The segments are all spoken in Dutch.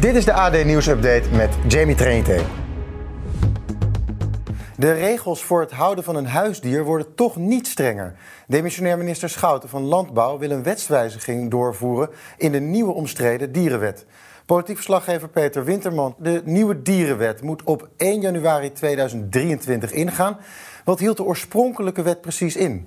Dit is de AD Nieuws Update met Jamie Trainte. De regels voor het houden van een huisdier worden toch niet strenger. Demissionair minister Schouten van Landbouw wil een wetswijziging doorvoeren in de nieuwe omstreden dierenwet. Politiek verslaggever Peter Winterman. De nieuwe dierenwet moet op 1 januari 2023 ingaan. Wat hield de oorspronkelijke wet precies in?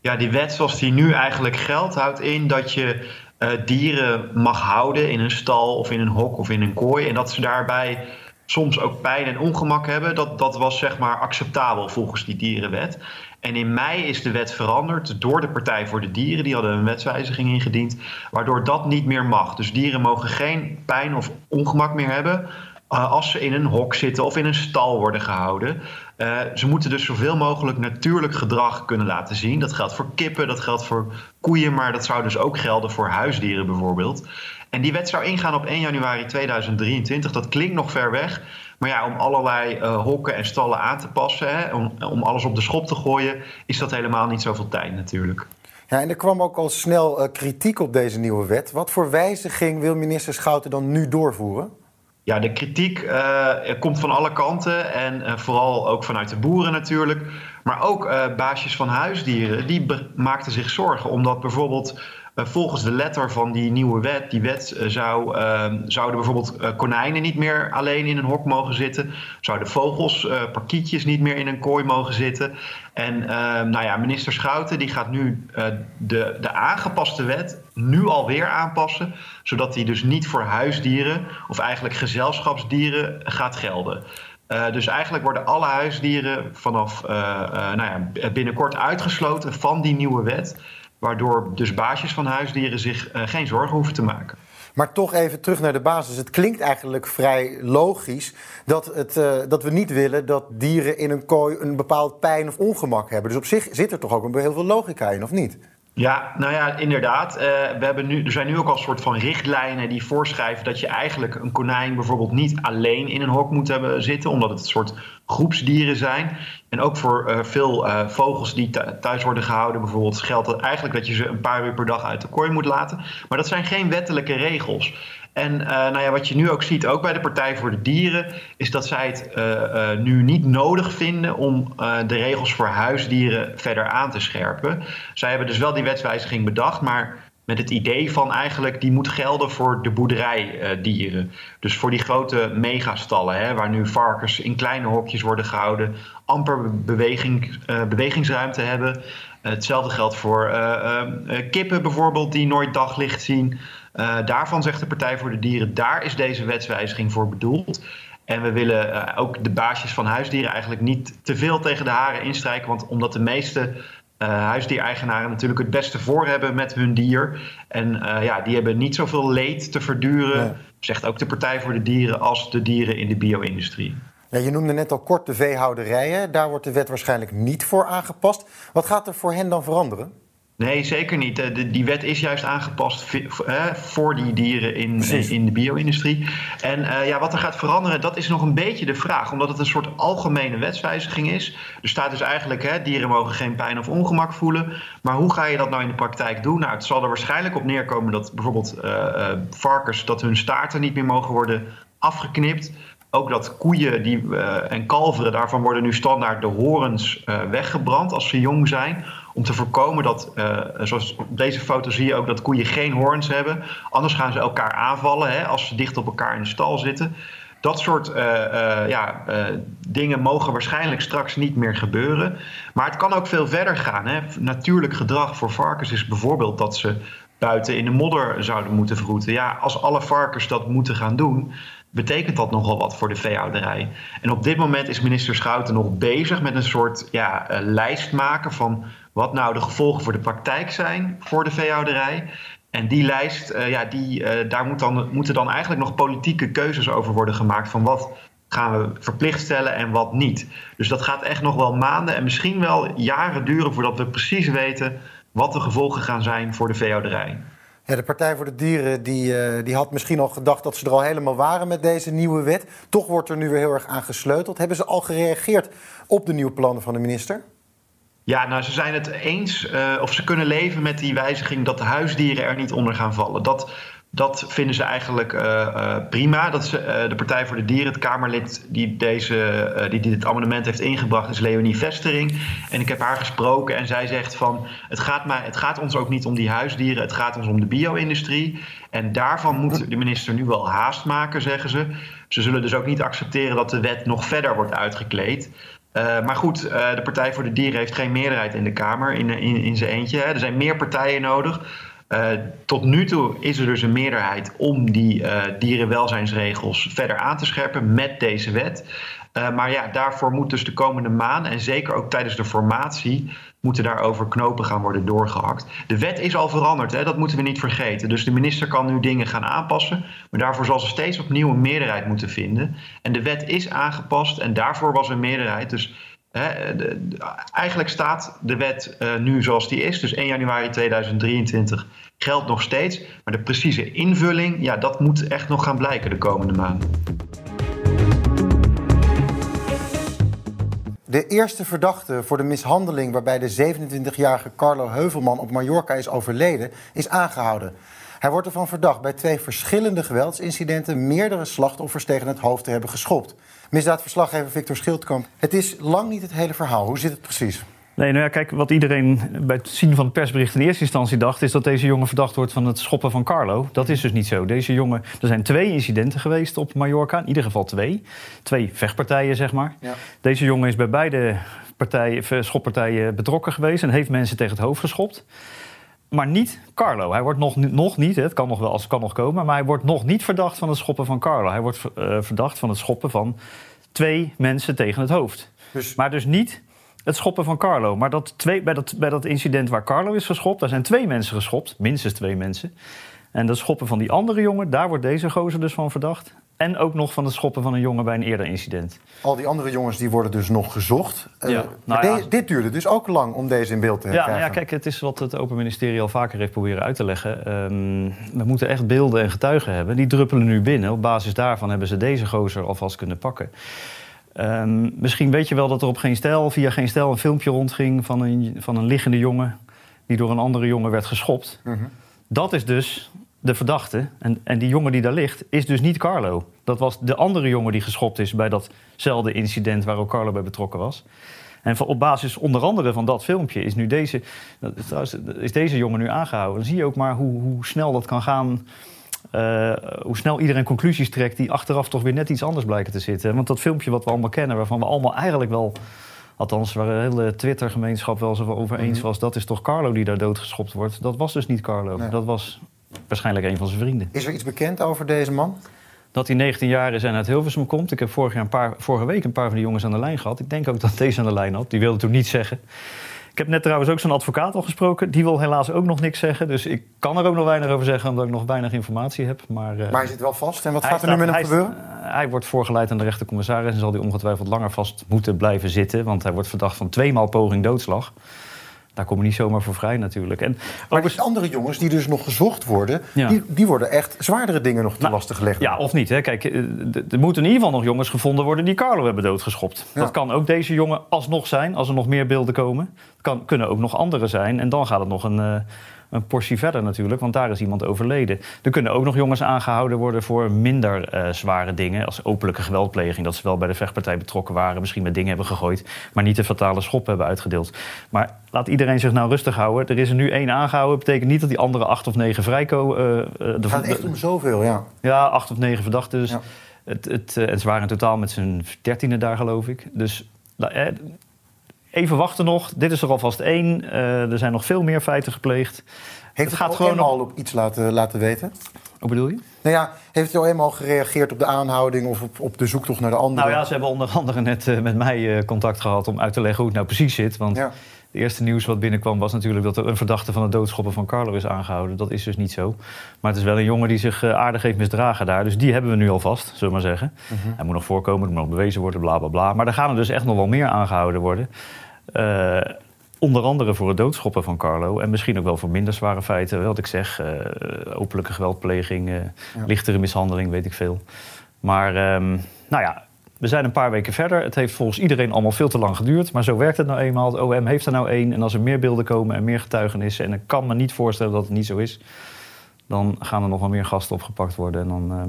Ja, die wet zoals die nu eigenlijk geldt, houdt in dat je uh, dieren mag houden in een stal of in een hok of in een kooi. En dat ze daarbij soms ook pijn en ongemak hebben. Dat, dat was zeg maar acceptabel volgens die dierenwet. En in mei is de wet veranderd door de Partij voor de Dieren. Die hadden een wetswijziging ingediend, waardoor dat niet meer mag. Dus dieren mogen geen pijn of ongemak meer hebben uh, als ze in een hok zitten of in een stal worden gehouden. Uh, ze moeten dus zoveel mogelijk natuurlijk gedrag kunnen laten zien. Dat geldt voor kippen, dat geldt voor koeien, maar dat zou dus ook gelden voor huisdieren bijvoorbeeld. En die wet zou ingaan op 1 januari 2023. Dat klinkt nog ver weg. Maar ja, om allerlei uh, hokken en stallen aan te passen, hè, om, om alles op de schop te gooien, is dat helemaal niet zoveel tijd natuurlijk. Ja, en er kwam ook al snel uh, kritiek op deze nieuwe wet. Wat voor wijziging wil minister Schouten dan nu doorvoeren? Ja, de kritiek uh, komt van alle kanten en uh, vooral ook vanuit de boeren natuurlijk. Maar ook uh, baasjes van huisdieren, die maakten zich zorgen omdat bijvoorbeeld volgens de letter van die nieuwe wet, die wet uh, zou, uh, zouden bijvoorbeeld konijnen niet meer alleen in een hok mogen zitten. Zouden vogels, parkietjes niet meer in een kooi mogen zitten. En nou ja, minister Schouten die gaat nu de, de aangepaste wet nu alweer aanpassen. Zodat die dus niet voor huisdieren of eigenlijk gezelschapsdieren gaat gelden. Dus eigenlijk worden alle huisdieren vanaf nou ja, binnenkort uitgesloten van die nieuwe wet. Waardoor dus baasjes van huisdieren zich uh, geen zorgen hoeven te maken. Maar toch even terug naar de basis. Het klinkt eigenlijk vrij logisch dat, het, uh, dat we niet willen dat dieren in een kooi een bepaald pijn of ongemak hebben. Dus op zich zit er toch ook heel veel logica in, of niet? Ja, nou ja, inderdaad. Uh, we hebben nu, er zijn nu ook al een soort van richtlijnen die voorschrijven dat je eigenlijk een konijn bijvoorbeeld niet alleen in een hok moet hebben zitten, omdat het een soort groepsdieren zijn. En ook voor uh, veel uh, vogels die thuis worden gehouden, bijvoorbeeld, geldt dat eigenlijk dat je ze een paar uur per dag uit de kooi moet laten. Maar dat zijn geen wettelijke regels. En uh, nou ja, wat je nu ook ziet, ook bij de Partij voor de Dieren, is dat zij het uh, uh, nu niet nodig vinden om de regels voor huisdieren verder aan te scherpen. Zij hebben dus wel die wetswijziging bedacht, maar met het idee van eigenlijk die moet gelden voor de boerderijdieren. dus voor die grote megastallen, hè, waar nu varkens in kleine hokjes worden gehouden, amper beweging, bewegingsruimte hebben. hetzelfde geldt voor kippen bijvoorbeeld, die nooit daglicht zien. Uh, daarvan zegt de Partij voor de Dieren, daar is deze wetswijziging voor bedoeld. En we willen uh, ook de baasjes van huisdieren eigenlijk niet te veel tegen de haren instrijken. Want omdat de meeste uh, huisdiereigenaren natuurlijk het beste voor hebben met hun dier. En ja, die hebben niet zoveel leed te verduren, zegt ook de Partij voor de Dieren, als de dieren in de bio-industrie. Ja, je noemde net al kort de veehouderijen. Daar wordt de wet waarschijnlijk niet voor aangepast. Wat gaat er voor hen dan veranderen? Nee, zeker niet. De, die wet is juist aangepast voor die dieren in, in de bio-industrie. En uh, ja, wat er gaat veranderen, dat is nog een beetje de vraag. Omdat het een soort algemene wetswijziging is. Er staat dus eigenlijk, hè, dieren mogen geen pijn of ongemak voelen. Maar hoe ga je dat nou in de praktijk doen? Nou, het zal er waarschijnlijk op neerkomen dat bijvoorbeeld uh, varkens... dat hun staarten niet meer mogen worden afgeknipt. Ook dat koeien die, uh, en kalveren, daarvan worden nu standaard de horens uh, weggebrand als ze jong zijn. Om te voorkomen dat, uh, zoals op deze foto zie je ook, dat koeien geen horens hebben. Anders gaan ze elkaar aanvallen hè, als ze dicht op elkaar in de stal zitten. Dat soort ja, dingen mogen waarschijnlijk straks niet meer gebeuren. Maar het kan ook veel verder gaan. Hè. Natuurlijk gedrag voor varkens is bijvoorbeeld dat ze buiten in de modder zouden moeten vroeten. Ja, als alle varkens dat moeten gaan doen betekent dat nogal wat voor de veehouderij. En op dit moment is minister Schouten nog bezig met een soort ja, lijst maken van wat nou de gevolgen voor de praktijk zijn voor de veehouderij. En die lijst, ja, die, daar moet dan, moeten dan eigenlijk nog politieke keuzes over worden gemaakt. Van wat gaan we verplicht stellen en wat niet. Dus dat gaat echt nog wel maanden en misschien wel jaren duren voordat we precies weten wat de gevolgen gaan zijn voor de veehouderij. Ja, de Partij voor de Dieren die, uh, die had misschien al gedacht dat ze er al helemaal waren met deze nieuwe wet. Toch wordt er nu weer heel erg aan gesleuteld. Hebben ze al gereageerd op de nieuwe plannen van de minister? Ja, nou, ze zijn het eens uh, of ze kunnen leven met die wijziging dat de huisdieren er niet onder gaan vallen. Dat dat vinden ze eigenlijk uh, uh, prima. Dat uh, de Partij voor de Dieren, het Kamerlid die, deze, die dit amendement heeft ingebracht, is Leonie Vestering. En ik heb haar gesproken en zij zegt van... Het gaat, mij, het gaat ons ook niet om die huisdieren, het gaat ons om de bio-industrie. En daarvan moet de minister nu wel haast maken, zeggen ze. Ze zullen dus ook niet accepteren dat de wet nog verder wordt uitgekleed. Maar goed, de Partij voor de Dieren heeft geen meerderheid in de Kamer in, in, in zijn eentje. Hè. Er zijn meer partijen nodig... Uh, tot nu toe is er dus een meerderheid om die uh, dierenwelzijnsregels verder aan te scherpen met deze wet. Uh, maar ja, daarvoor moet dus de komende maanden en zeker ook tijdens de formatie moeten daarover knopen gaan worden doorgehakt. De wet is al veranderd, hè, dat moeten we niet vergeten. Dus de minister kan nu dingen gaan aanpassen, maar daarvoor zal ze steeds opnieuw een meerderheid moeten vinden. En de wet is aangepast en daarvoor was een meerderheid. Dus Eigenlijk staat de wet uh, nu zoals die is, dus 1 januari 2023 geldt nog steeds. Maar de precieze invulling, ja, dat moet echt nog gaan blijken de komende maanden. De eerste verdachte voor de mishandeling waarbij de 27-jarige Carlo Heuvelman op Mallorca is overleden, is aangehouden. Hij wordt ervan verdacht bij twee verschillende geweldsincidenten meerdere slachtoffers tegen het hoofd te hebben geschopt. Misdaadverslaggever Victor Schildkamp. Het is lang niet het hele verhaal. Hoe zit het precies? Nee, nou ja, kijk, wat iedereen bij het zien van het persbericht in eerste instantie dacht, is dat deze jongen verdacht wordt van het schoppen van Carlo. Dat is dus niet zo. Deze jongen, er zijn twee incidenten geweest op Mallorca, in ieder geval twee. Twee vechtpartijen, zeg maar. Ja. Deze jongen is bij beide partijen, schoppartijen betrokken geweest en heeft mensen tegen het hoofd geschopt. Maar niet Carlo. Hij wordt nog, nog niet, het kan nog wel als het kan nog komen, maar hij wordt nog niet verdacht van het schoppen van Carlo. Hij wordt uh, verdacht van het schoppen van twee mensen tegen het hoofd. Dus... Maar dus niet het schoppen van Carlo. Maar dat twee, bij, dat, bij dat incident waar Carlo is geschopt, daar zijn twee mensen geschopt, minstens twee mensen. En dat schoppen van die andere jongen, daar wordt deze gozer dus van verdacht. En ook nog van het schoppen van een jongen bij een eerder incident. Al die andere jongens die worden dus nog gezocht. Ja, uh, nou ja. dit duurde dus ook lang om deze in beeld te ja, krijgen. Ja, kijk, het is wat het Open Ministerie al vaker heeft proberen uit te leggen. Um, we moeten echt beelden en getuigen hebben. Die druppelen nu binnen. Op basis daarvan hebben ze deze gozer alvast kunnen pakken. Um, misschien weet je wel dat er op geen stijl, via geen stijl, een filmpje rondging van een, van een liggende jongen die door een andere jongen werd geschopt. -huh. Dat is dus de verdachte. En, en die jongen die daar ligt, is dus niet Carlo. Dat was de andere jongen die geschopt is bij datzelfde incident waar ook Carlo bij betrokken was. En op basis onder andere van dat filmpje is nu deze, is deze jongen nu aangehouden. Dan zie je ook maar hoe, hoe snel dat kan gaan. Uh, hoe snel iedereen conclusies trekt die achteraf toch weer net iets anders blijken te zitten. Want dat filmpje wat we allemaal kennen, waarvan we allemaal eigenlijk wel. Althans, waar de hele Twitter-gemeenschap wel zo over eens was, dat is toch Carlo die daar doodgeschopt wordt. Dat was dus niet Carlo. Nee. Dat was waarschijnlijk een van zijn vrienden. Is er iets bekend over deze man? Dat hij 19 jaar is en uit Hilversum komt. Ik heb vorig jaar een paar, vorige week een paar van die jongens aan de lijn gehad. Ik denk ook dat deze aan de lijn had. Die wilde toen niet zeggen. Ik heb net trouwens ook zo'n advocaat al gesproken. Die wil helaas ook nog niks zeggen. Dus ik kan er ook nog weinig over zeggen, omdat ik nog weinig informatie heb. Maar, uh, maar hij zit wel vast. En wat gaat er nu met hem gebeuren? Uh, hij wordt voorgeleid aan de rechtercommissaris... en zal hij ongetwijfeld langer vast moeten blijven zitten. Want hij wordt verdacht van tweemaal poging doodslag daar kom je niet zomaar voor vrij natuurlijk. En maar die andere jongens die dus nog gezocht worden... Ja. Die, die worden echt zwaardere dingen nog te nou, lastig gelegd. Ja, of niet. Hè? Kijk, er moeten in ieder geval nog jongens gevonden worden... die Carlo hebben doodgeschopt. Ja. Dat kan ook deze jongen alsnog zijn, als er nog meer beelden komen. Het kan, kunnen ook nog andere zijn. En dan gaat het nog een... Uh, een portie verder natuurlijk, want daar is iemand overleden. Er kunnen ook nog jongens aangehouden worden voor minder uh, zware dingen, als openlijke geweldpleging. Dat ze wel bij de vechtpartij betrokken waren, misschien met dingen hebben gegooid, maar niet de fatale schop hebben uitgedeeld. Maar laat iedereen zich nou rustig houden. Er is er nu één aangehouden, betekent niet dat die andere acht of negen vrijkomen. Uh, uh, het gaat echt om zoveel, ja. Ja, acht of negen verdachten. Dus ja. het, het, uh, het waren in totaal met z'n dertiende daar, geloof ik. Dus even wachten nog. Dit is er alvast één. Uh, er zijn nog veel meer feiten gepleegd. Heeft het, gaat gewoon al op iets laten, laten weten? Hoe bedoel je? Nou ja, heeft u al eenmaal gereageerd op de aanhouding of op, op de zoektocht naar de andere? Nou ja, ze hebben onder andere net uh, met mij uh, contact gehad om uit te leggen hoe het nou precies zit. Want ja. Het eerste nieuws wat binnenkwam was natuurlijk dat er een verdachte van het doodschoppen van Carlo is aangehouden. Dat is dus niet zo. Maar het is wel een jongen die zich eh, aardig heeft misdragen daar. Dus die hebben we nu al vast, zullen we maar zeggen. Mhm. Hij moet nog voorkomen, er moet nog bewezen worden, bla bla bla. Maar er gaan er dus echt nog wel meer aangehouden worden. Onder andere voor het doodschoppen van Carlo. En misschien ook wel voor minder zware feiten. Wat ik zeg, eh, openlijke geweldpleging, eh, lichtere mishandeling, weet ik veel. Maar ehm, nou ja, we zijn een paar weken verder. Het heeft volgens iedereen allemaal veel te lang geduurd. Maar zo werkt het nou eenmaal. Het OM heeft er nou één. En als er meer beelden komen en meer getuigenissen... en ik kan me niet voorstellen dat het niet zo is... dan gaan er nog wel meer gasten opgepakt worden. En dan, ehm,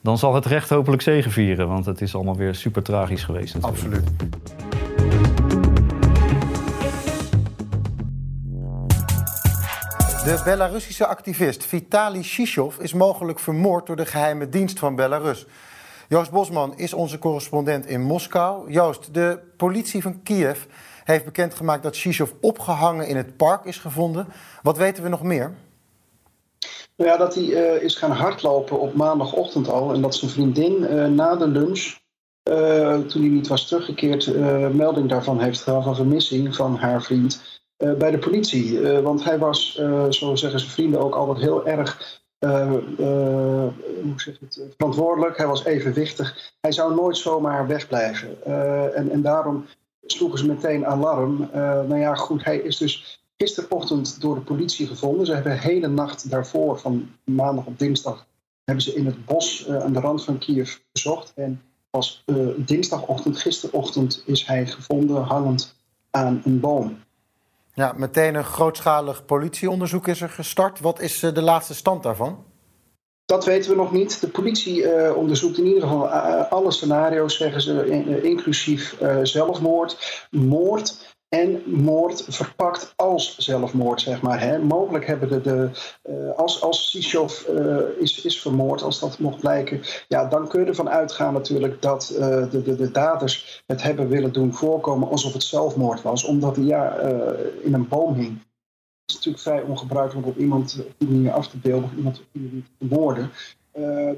dan zal het recht hopelijk zegevieren. Want het is allemaal weer super tragisch geweest natuurlijk. Absoluut. De Belarussische activist Vitali Shishov is mogelijk vermoord door de geheime dienst van Belarus. Joost Bosman is onze correspondent in Moskou. Joost, de politie van Kiev heeft bekendgemaakt dat Shishov opgehangen in het park is gevonden. Wat weten we nog meer? Nou ja, dat hij eh, is gaan hardlopen op maandagochtend al. En dat zijn vriendin eh, na de lunch, eh, toen hij niet was teruggekeerd, melding daarvan heeft gedaan van vermissing van haar vriend bij de politie. Eh, want hij was, eh, zo zeggen zijn vrienden ook, altijd heel erg eh, eh, hoe zeg het, verantwoordelijk. Hij was evenwichtig. Hij zou nooit zomaar wegblijven. Eh, en, en daarom sloegen ze meteen alarm. Eh, nou ja, goed, hij is dus gisterochtend door de politie gevonden. Ze hebben de hele nacht daarvoor, van maandag op dinsdag, hebben ze in het bos eh, aan de rand van Kiev gezocht. En pas eh, dinsdagochtend, gisterochtend, is hij gevonden hangend aan een boom. Ja, meteen een grootschalig politieonderzoek is er gestart. Wat is eh, de laatste stand daarvan? Dat weten we nog niet. De politie eh, onderzoekt in ieder geval eh, alle scenario's, zeggen ze, in- inclusief eh, zelfmoord, moord en moord verpakt als zelfmoord, zeg maar. Hè. Mogelijk hebben de, de eh, als, als Sishov eh, is, is vermoord, als dat mocht blijken, ja, dan kun je ervan uitgaan natuurlijk dat eh, de, de, de daders het hebben willen doen voorkomen alsof het zelfmoord was, omdat hij ja, in een boom hing. Het is natuurlijk vrij ongebruikelijk om iemand op die manier af te beelden of iemand op die manier te vermoorden.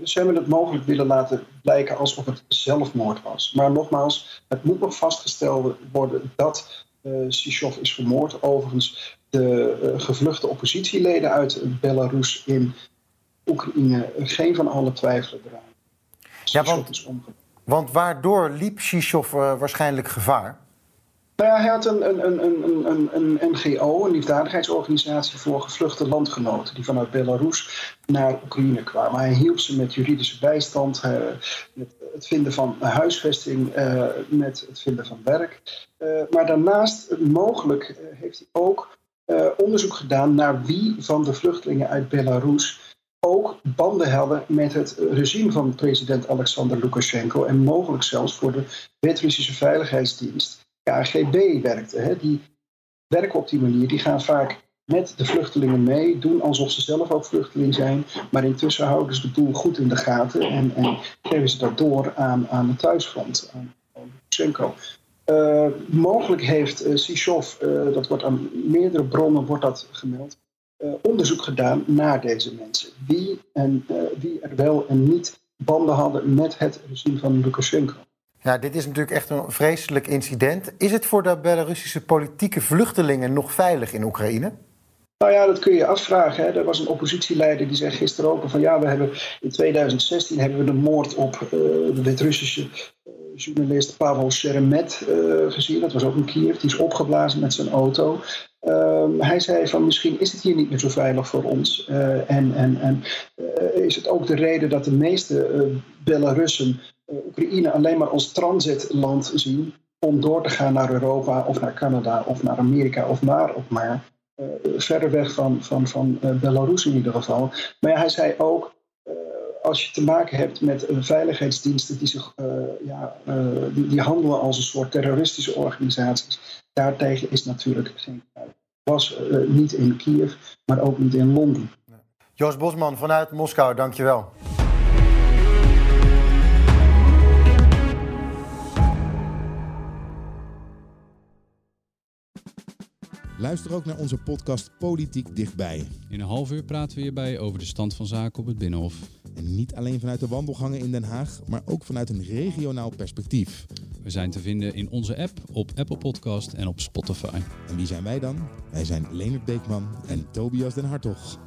Dus ze hebben het mogelijk willen laten blijken alsof het zelfmoord was. Maar nogmaals, het moet nog vastgesteld worden dat eh Sishov is vermoord. Overigens, de eh, gevluchte oppositieleden uit Belarus in Oekraïne, geen van alle twijfelen eraan. Sishov want- is. Want waardoor liep Shishov eh, waarschijnlijk gevaar? Nou ja, hij had een, een, een, een, een, NGO, een liefdadigheidsorganisatie voor gevluchte landgenoten die vanuit Belarus naar Oekraïne kwamen. Hij hielp ze met juridische bijstand, eh, met het vinden van huisvesting, eh, met het vinden van werk. Eh, maar daarnaast, mogelijk, heeft hij ook onderzoek gedaan naar wie van de vluchtelingen uit Belarus ook banden hadden met het regime van president Alexander Lukashenko en mogelijk zelfs voor de Wit-Russische Veiligheidsdienst. KGB werkte. Hè. Die werken op die manier. Die gaan vaak met de vluchtelingen mee, doen alsof ze zelf ook vluchteling zijn. Maar intussen houden ze de boel goed in de gaten en, en geven ze dat door aan, aan het thuisfront, aan Lukashenko. Eh, mogelijk heeft uh, dat wordt aan meerdere bronnen wordt dat gemeld, onderzoek gedaan naar deze mensen. Wie, en, wie er wel en niet banden hadden met het regime van Lukashenko. Ja, dit is natuurlijk echt een vreselijk incident. Is het voor de Belarussische politieke vluchtelingen nog veilig in Oekraïne? Nou ja, dat kun je afvragen. Hè. Er was een oppositieleider die zei gisteren ook van ja, we hebben in 2016 hebben we de moord op uh, de Wit-Russische uh, journalist Pavel Sheremet uh, gezien. Dat was ook een Kiev. Die is opgeblazen met zijn auto. Um, hij zei van misschien is het hier niet meer zo veilig voor ons. Uh, en en, en uh, is het ook de reden dat de meeste uh, Belarussen Oekraïne alleen maar als transitland zien om door te gaan naar Europa of naar Canada of naar Amerika of waar ook maar. Verder weg van, van, van Belarus in ieder geval. Maar ja, hij zei ook, als je te maken hebt met veiligheidsdiensten die, zich, ja, die, die, handelen als een soort terroristische organisaties, daartegen is natuurlijk geen was niet in Kiev, maar ook niet in Londen. Joost Bosman vanuit Moskou, dankjewel. Luister ook naar onze podcast Politiek Dichtbij. In een half uur praten we hierbij over de stand van zaken op het Binnenhof. En niet alleen vanuit de wandelgangen in Den Haag, maar ook vanuit een regionaal perspectief. We zijn te vinden in onze app, op Apple Podcast en op Spotify. En wie zijn wij dan? Wij zijn Leonard Beekman en Tobias den Hartog.